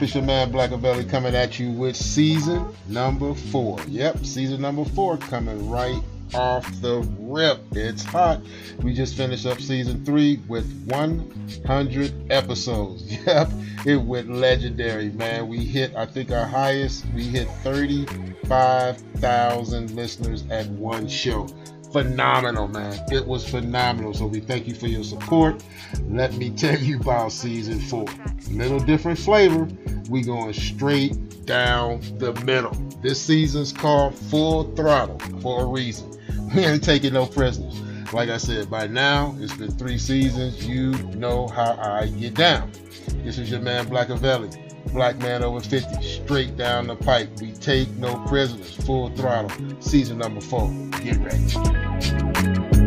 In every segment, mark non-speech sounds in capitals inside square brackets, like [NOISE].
Up? It's your man Blackavelli coming at you with season number four. Yep, season number four coming right off the rip. It's hot. We just finished up season three with 100 episodes. [LAUGHS] Yep, it went legendary, man. We hit, I think, our highest. We hit 35,000 listeners at one show phenomenal, man. It was phenomenal. So we thank you for your support. Let me tell you about season four. Little different flavor. We going straight down the middle. This season's called Full Throttle for a reason. [LAUGHS] We ain't taking no prisoners. Like I said, by now it's been three seasons. You know how I get down. This is your man Black Blackavelli. Black man over 50, straight down the pipe. We take no prisoners, full throttle. Season number four. Get ready.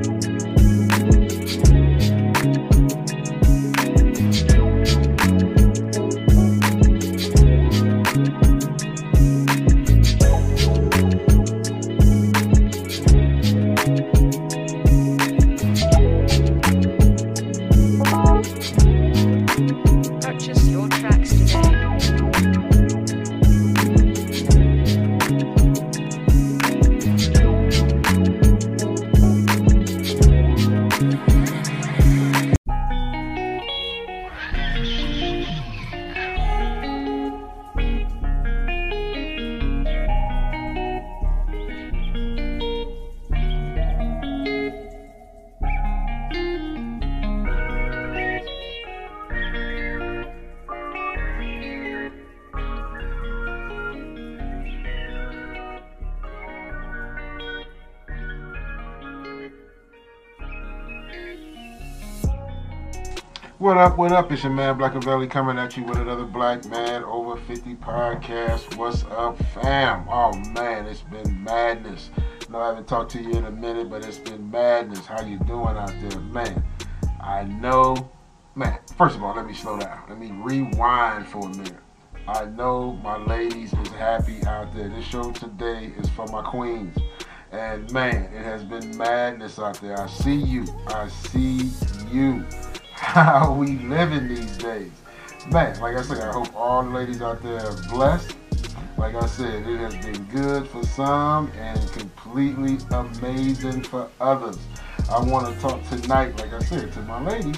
Up, what up? It's your man Blackavelli coming at you with another Black Man Over 50 podcast. What's up, fam? Oh man, it's been madness. No, I haven't talked to you in a minute, but it's been madness. How you doing out there, man? I know, man. First of all, let me slow down. Let me rewind for a minute. I know my ladies is happy out there. This show today is for my queens. And man, it has been madness out there. I see you. I see you. How we living these days. Man, like I said, I hope all the ladies out there are blessed. Like I said, it has been good for some and completely amazing for others. I want to talk tonight, like I said, to my ladies.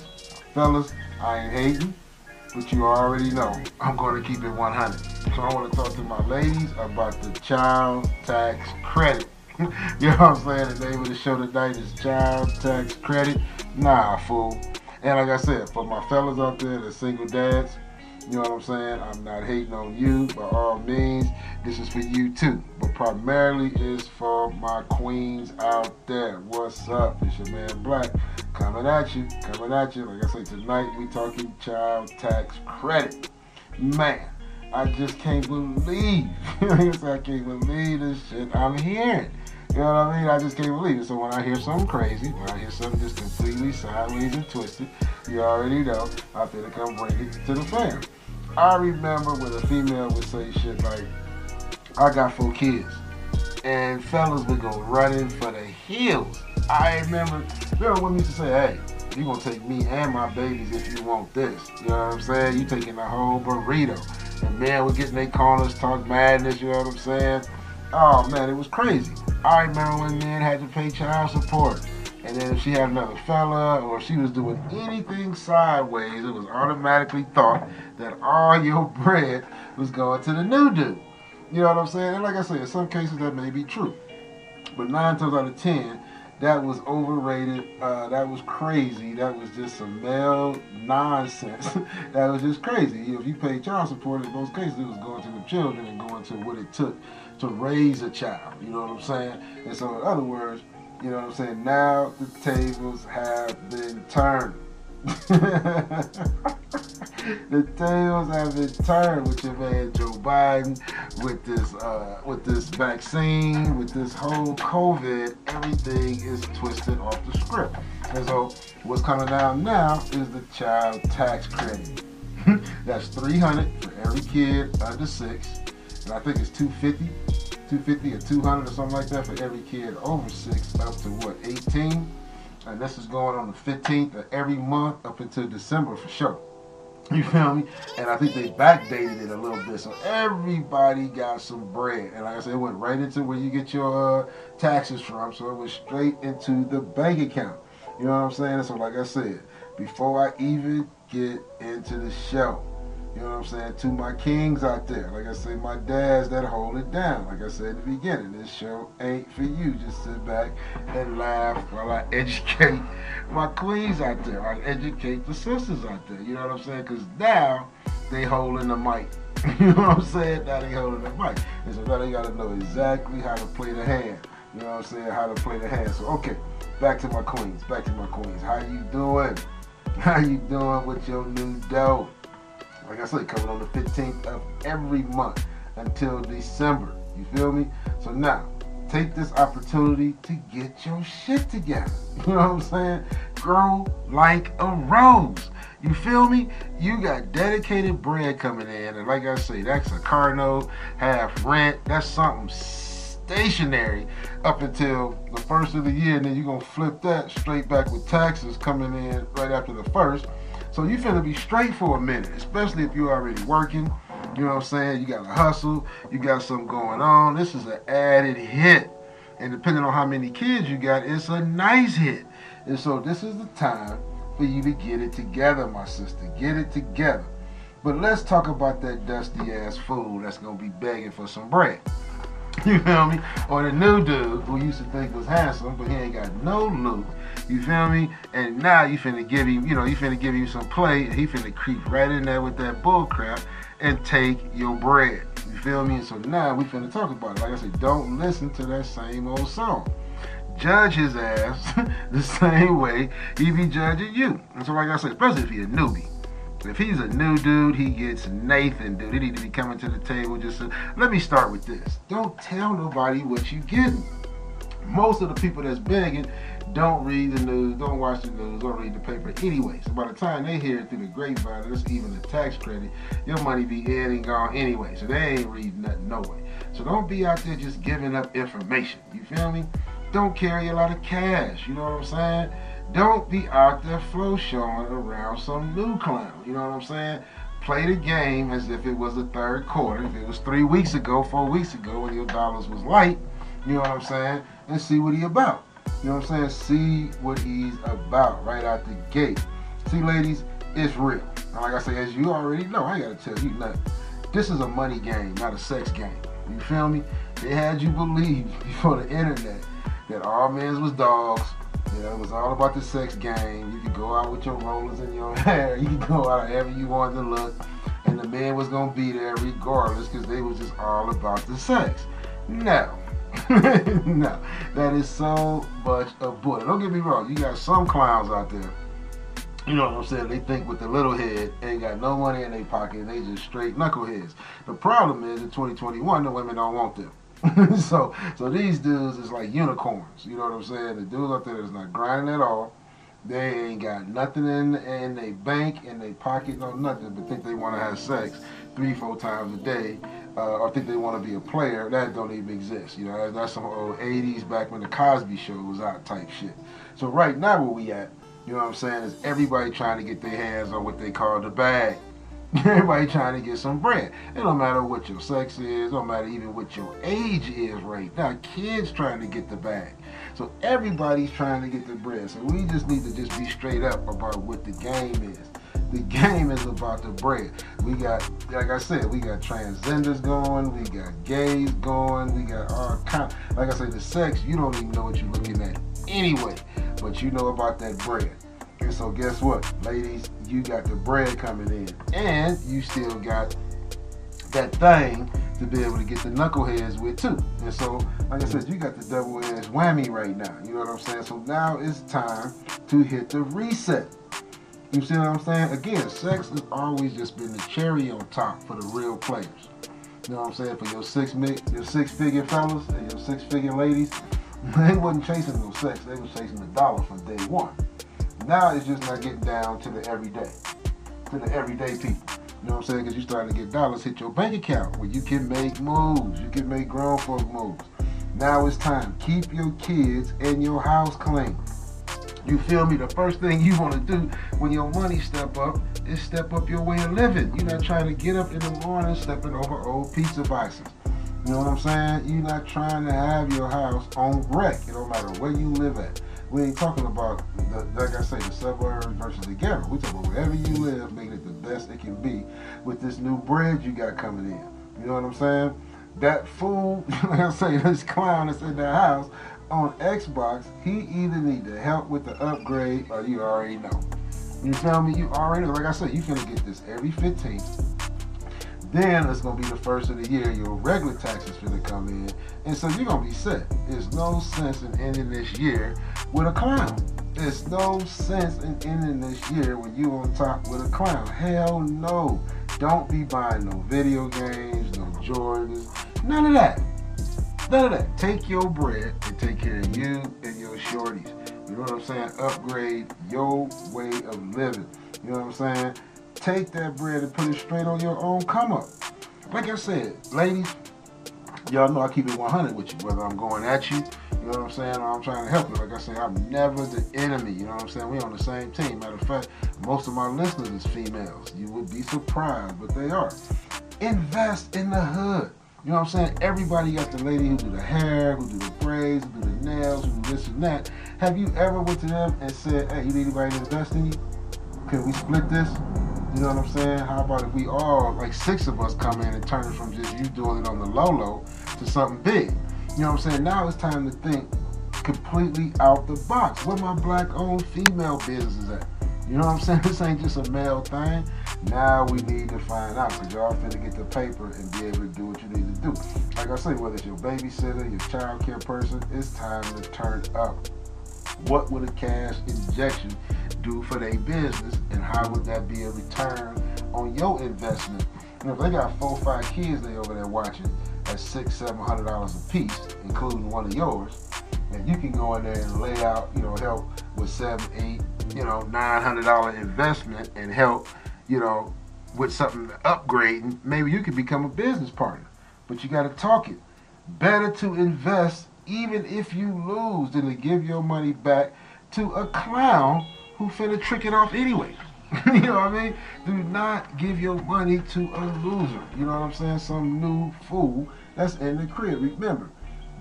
Fellas, I ain't hating, but you already know I'm going to keep it 100. So I want to talk to my ladies about the child tax credit. [LAUGHS] you know what I'm saying? The name of the show tonight is Child Tax Credit. Nah, fool. And like I said, for my fellas out there, the single dads, you know what I'm saying? I'm not hating on you by all means. This is for you too. But primarily is for my queens out there. What's up? It's your man Black coming at you. Coming at you. Like I say, tonight we talking child tax credit. Man, I just can't believe. [LAUGHS] I can't believe this shit I'm hearing. You know what I mean? I just can't believe it. So when I hear something crazy, when I hear something just completely sideways and twisted, you already know I feel to come bring it to the fam. I remember when a female would say shit like, I got four kids. And fellas would go running for the hills. I remember, know, women used to say, hey, you gonna take me and my babies if you want this. You know what I'm saying? You taking the whole burrito. And men would get in their corners, talk madness, you know what I'm saying? Oh man, it was crazy. I remember when men had to pay child support. And then if she had another fella or she was doing anything sideways, it was automatically thought that all your [LAUGHS] bread was going to the new dude. You know what I'm saying? And like I said, in some cases that may be true. But nine times out of ten, that was overrated. Uh, that was crazy. That was just some male nonsense. [LAUGHS] that was just crazy. If you paid child support, in most cases, it was going to the children and going to what it took to raise a child. You know what I'm saying? And so, in other words, you know what I'm saying? Now the tables have been turned. [LAUGHS] the tables have been turned with your man Joe Biden, with this uh, with this vaccine, with this whole COVID. Everything is twisted off the script. And so, what's coming down now is the child tax credit. [LAUGHS] That's 300 for every kid under six, and I think it's 250. 250 or 200 or something like that for every kid over six up to what 18 and this is going on the 15th of every month up until december for sure You feel me? And I think they backdated it a little bit. So everybody got some bread. And like I said, it went right into where you get your uh, taxes from. So it went straight into the bank account. You know what I'm saying? So like I said, before I even get into the show, you know what I'm saying? To my kings out there, like I say, my dads that hold it down. Like I said in the beginning, this show ain't for you. Just sit back and laugh while I [LAUGHS] educate my queens out there. I educate the sisters out there. You know what I'm saying? Because now they holding the mic. [LAUGHS] you know what I'm saying? Now they holding the mic. And so now they got to know exactly how to play the hand. You know what I'm saying? How to play the hand. So, okay, back to my queens. Back to my queens. How you doing? [LAUGHS] How you doing with your new dough? Like I said, coming on the 15th of every month until December. You feel me? So now, take this opportunity to get your shit together. [LAUGHS] You know what I'm saying? Grow like a rose. You feel me? You got dedicated bread coming in, and like I say, that's a car note, half rent. That's something stationary up until the first of the year, and then you're gonna flip that straight back with taxes coming in right after the first. So you finna be straight for a minute, especially if you're already working. You know what I'm saying? You got to hustle. You got something going on. This is an added hit. And depending on how many kids you got, it's a nice hit. And so this is the time for you to get it together, my sister. Get it together. But let's talk about that dusty ass fool that's gonna be begging for some bread. [LAUGHS] You feel me? Or the new dude who used to think was handsome, but he ain't got no look. You feel me? And now you finna give him, you know, you finna give him some play, and he finna creep right in there with that bull crap and take your bread. You feel me? And so now we finna talk about it. Like I said, don't listen to that same old song. Judge his ass [LAUGHS] the same way he be judging you. And so like I said, especially if he a newbie. If he's a new dude, he gets Nathan, dude. He need to be coming to the table. Just to, let me start with this. Don't tell nobody what you getting. Most of the people that's begging don't read the news, don't watch the news, don't read the paper anyway. So by the time they hear it through the grapevine, that's even the tax credit, your money be in and gone anyway. So they ain't reading nothing no way. So don't be out there just giving up information. You feel me? Don't carry a lot of cash. You know what I'm saying? Don't be out there flow showing around some new clown. You know what I'm saying? Play the game as if it was the third quarter. If it was three weeks ago, four weeks ago, when your dollars was light, you know what I'm saying? And see what he about. You know what I'm saying? See what he's about right out the gate. See, ladies, it's real. And like I say, as you already know, I gotta tell you nothing. This is a money game, not a sex game. You feel me? They had you believe [LAUGHS] before the internet that all men was dogs you know, it was all about the sex game. You could go out with your rollers in your [LAUGHS] hair. You could go out however you wanted to look. And the man was to be there regardless because they was just all about the sex. No. [LAUGHS] no. That is so much a bullet. Don't get me wrong. You got some clowns out there. You know what I'm saying? They think with the little head, ain't got no money in their pocket. They just straight knuckleheads. The problem is in 2021, the women don't want them. [LAUGHS] so so these dudes is like unicorns. You know what I'm saying? The dudes out there is not grinding at all. They ain't got nothing in in their bank, in their pocket, no nothing, but think they want to have sex three, four times a day, uh, or think they want to be a player. That don't even exist. You know, that's some old 80s back when the Cosby Show was out type shit. So right now where we at, you know what I'm saying, is everybody trying to get their hands on what they call the bag. [LAUGHS] Everybody trying to get some bread. It don't matter what your sex is, don't matter even what your age is right now. Kids trying to get the bag. So everybody's trying to get the bread. So we just need to just be straight up about what the game is. [LAUGHS] The game is about the bread. We got, like I said, we got transgenders going, we got gays going, we got all kind. Like I said, the sex, you don't even know what you're looking at anyway, but you know about that bread. And so guess what, ladies, you got the bread coming in, and you still got that thing to be able to get the knuckleheads with too. And so, like I said, you got the double edged whammy right now. You know what I'm saying? So now it's time to hit the reset. You see what I'm saying? Again, sex has always just been the cherry on top for the real players. You know what I'm saying? For your six your six figure fellas and your six figure ladies, [LAUGHS] they wasn't chasing no sex. They was chasing the dollar from day one. Now it's just not getting down to the everyday, to the everyday people. You know what I'm saying? Because you're starting to get dollars hit your bank account where you can make moves. You can make grown folk moves. Now it's time. Keep your kids and your house clean. You feel me? The first thing you want to do when your money step up is step up your way of living. You're not trying to get up in the morning stepping over old pizza boxes. You know what I'm saying? You're not trying to have your house on wreck. It don't matter where you live at. We ain't talking about, the, like I say, the suburbs versus the ghetto. We talking about wherever you live, making it the best it can be with this new bread you got coming in. You know what I'm saying? That fool, like I say, this clown that's in the house on Xbox, he either need to help with the upgrade or you already know. You feel me? You already know. Like I said, you're going to get this every 15th. Then it's gonna be the first of the year. Your regular taxes finna come in, and so you're gonna be set. There's no sense in ending this year with a clown. There's no sense in ending this year when you on top with a clown. Hell no. Don't be buying no video games, no Jordans, none of that. None of that. Take your bread and take care of you and your shorties. You know what I'm saying? Upgrade your way of living. You know what I'm saying? Take that bread and put it straight on your own come up. Like I said, ladies, y'all know I keep it 100 with you, whether I'm going at you, you know what I'm saying, or I'm trying to help you. Like I say, I'm never the enemy. You know what I'm saying? We on the same team. Matter of fact, most of my listeners is females. You would be surprised, but they are. Invest in the hood. You know what I'm saying? Everybody got the lady who do the hair, who do the braids, who do the nails, who do this and that. Have you ever went to them and said, hey, you need anybody to invest in you? Can we split this? You know what I'm saying? How about if we all, like six of us, come in and turn it from just you doing it on the low low to something big? You know what I'm saying? Now it's time to think completely out the box. Where my black owned female businesses at? You know what I'm saying? [LAUGHS] This ain't just a male thing. Now we need to find out because y'all finna get the paper and be able to do what you need to do. Like I say, whether it's your babysitter, your child care person, it's time to turn up. What would a cash injection do for their business and how would that be a return on your investment? And if they got four, five kids they over there watching at six, seven hundred dollars a piece, including one of yours, and you can go in there and lay out, you know, help with seven, eight, you know, nine hundred dollar investment and help you know, with something upgrading, maybe you could become a business partner. But you got to talk it. Better to invest even if you lose than to give your money back to a clown who finna trick it off anyway. [LAUGHS] you know what I mean? Do not give your money to a loser. You know what I'm saying? Some new fool that's in the crib. Remember,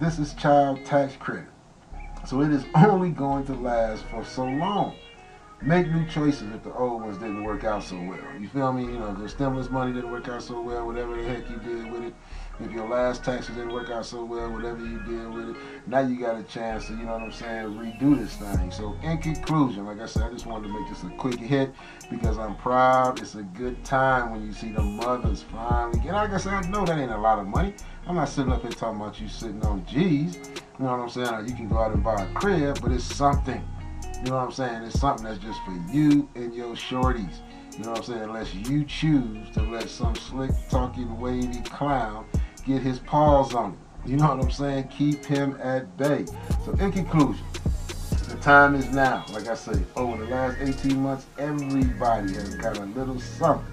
this is child tax credit. So it is only going to last for so long make new choices if the old ones didn't work out so well. You feel me? You know, the stimulus money didn't work out so well, whatever the heck you did with it. If your last taxes didn't work out so well, whatever you did with it, now you got a chance to, you know what I'm saying, redo this thing. So in conclusion, like I said, I just wanted to make this a quick hit because I'm proud. It's a good time when you see the mothers finally get. Like I said, I know that ain't a lot of money. I'm not sitting up here talking about you sitting on G's. You know what I'm saying? You can go out and buy a crib, but it's something. You know what I'm saying? It's something that's just for you and your shorties. You know what I'm saying? Unless you choose to let some slick talking wavy clown get his paws on it. You know what I'm saying? Keep him at bay. So in conclusion, the time is now. Like I say, over the last 18 months, everybody has got a little something.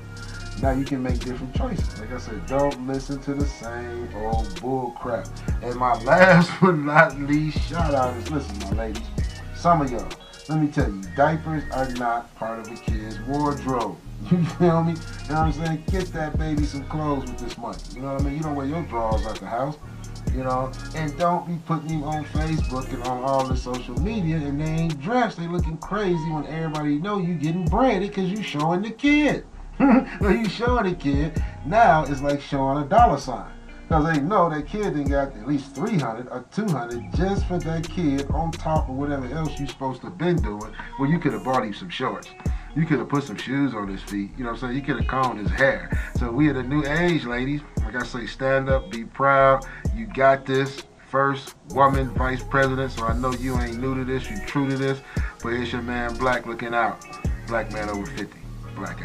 Now you can make different choices. Like I said, don't listen to the same old bull crap. And my [LAUGHS] last but not least shout out is listen, my ladies. Some of y'all let me tell you, diapers are not part of a kid's wardrobe. [LAUGHS] You feel me? You know what I'm saying? Get that baby some clothes with this money. You know what I mean? You don't wear your drawers at the house. You know, and don't be putting them on Facebook and on all the social media and they ain't dressed. They looking crazy when everybody know you getting branded because you showing the kid. [LAUGHS] when you showing the kid, now it's like showing a dollar sign. Because they know that kid didn't got at least 300 or 200 just for that kid on top of whatever else you supposed to been doing. Well, you could have bought him some shorts. You could have put some shoes on his feet. You know what I'm saying? You could have combed his hair. So we at a new age, ladies. Like I say, stand up, be proud. You got this. First woman vice president. So I know you ain't new to this. You true to this. But it's your man Black looking out. Black man over 50. Black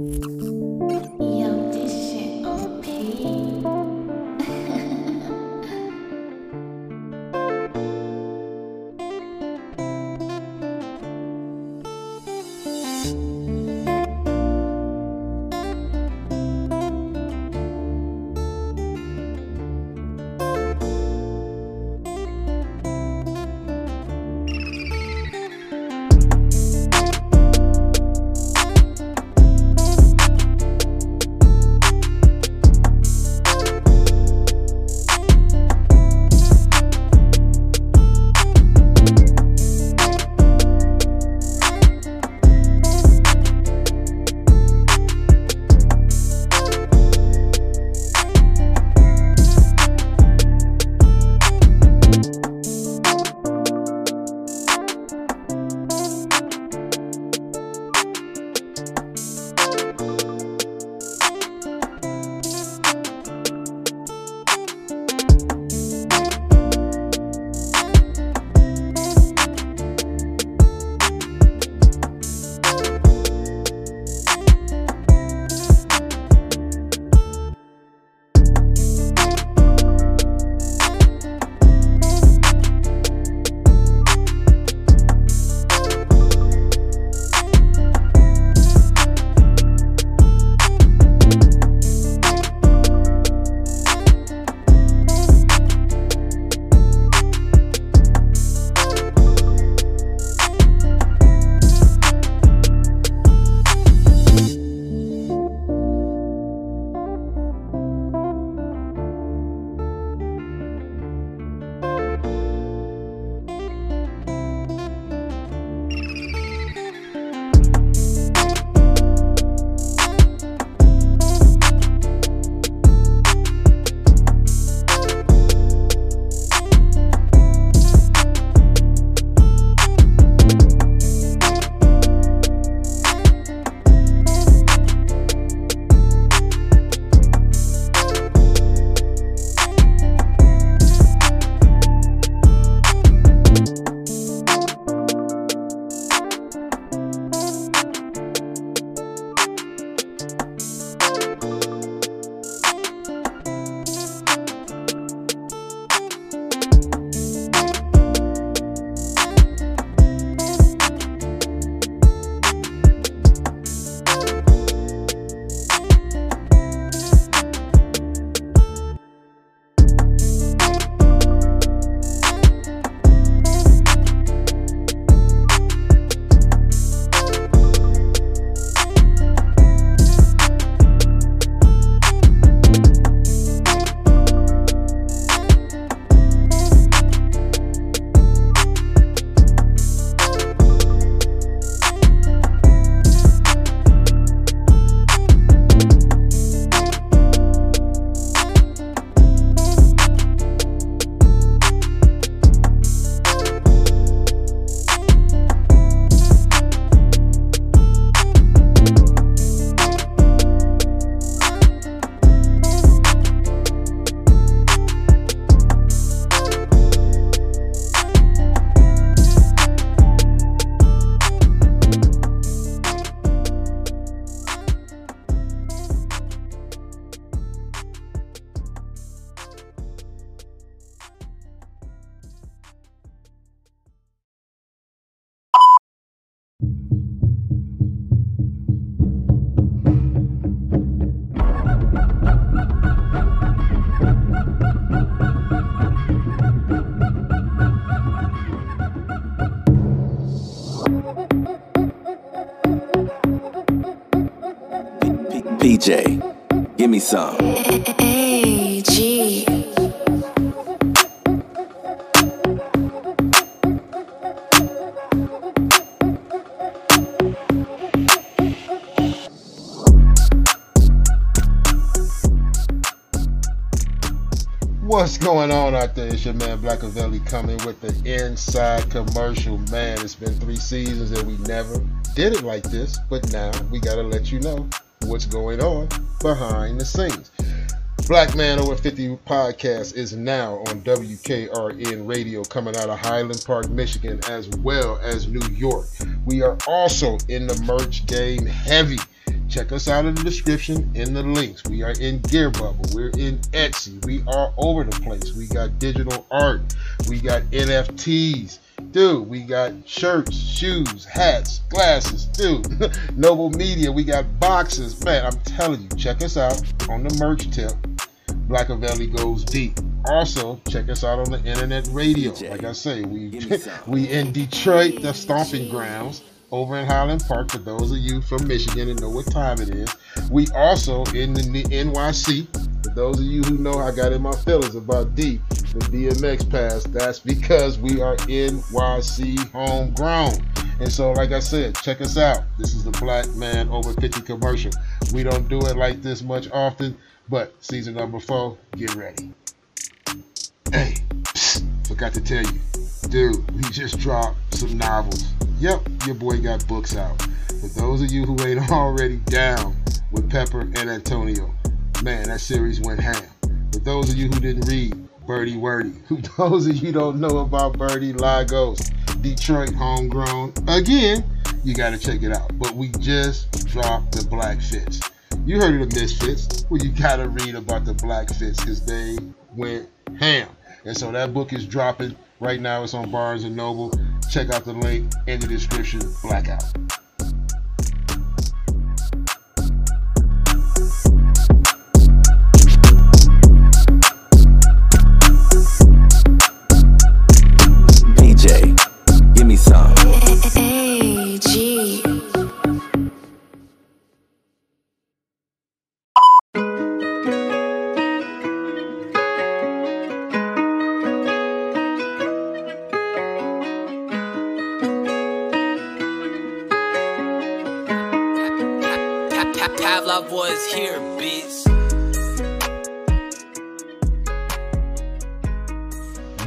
out. What's going on out there? It's your man Blackavelli coming with the inside commercial. Man, it's been three seasons and we never did it like this, but now we gotta let you know what's going on behind the scenes. Black Man Over 50 podcast is now on WKRN Radio coming out of Highland Park, Michigan, as well as New York. We are also in the merch game heavy. Check us out in the description in the links. We are in Gear Bubble. We're in Etsy. We are over the place. We got digital art. We got NFTs. Dude, we got shirts, shoes, hats, glasses. Dude, [LAUGHS] Noble Media. We got boxes. Man, I'm telling you, check us out on the merch tip. Blackavelli goes deep. Also, check us out on the internet radio. Like I say, we give me [LAUGHS] some. we in Detroit, the stomping grounds, over in Highland Park. For those of you from Michigan and know what time it is, we also in the NYC. For those of you who know I got in my feelings about D, the DMX pass. That's because we are NYC homegrown. And so, like I said, check us out. This is the Black Man Over 50 commercial. We don't do it like this much often, but season number four, get ready. Hey, psst, forgot to tell you, dude, we just dropped some novels. Yep, your boy got books out. For those of you who ain't [LAUGHS] already down with Pepper and Antonio, man, that series went ham. For those of you who didn't read Berty Werty, [LAUGHS] who those of you don't know about Birdie Lagos, Detroit homegrown, again, you gotta check it out. But we just dropped the Black Fits. You heard of the Misfits. Well, you gotta read about the Black Fits because they went ham. And so that book is dropping right now. It's on Barnes and Noble. Check out the link in the description. Blackout.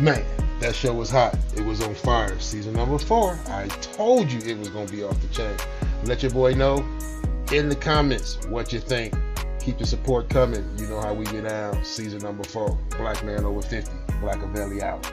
Man, that show was hot. It was on fire. Season number four. I told you it was gonna be off the chain. Let your boy know in the comments what you think. Keep the support coming. You know how we get down. Season number four. Black man over 50. Black Avelli out.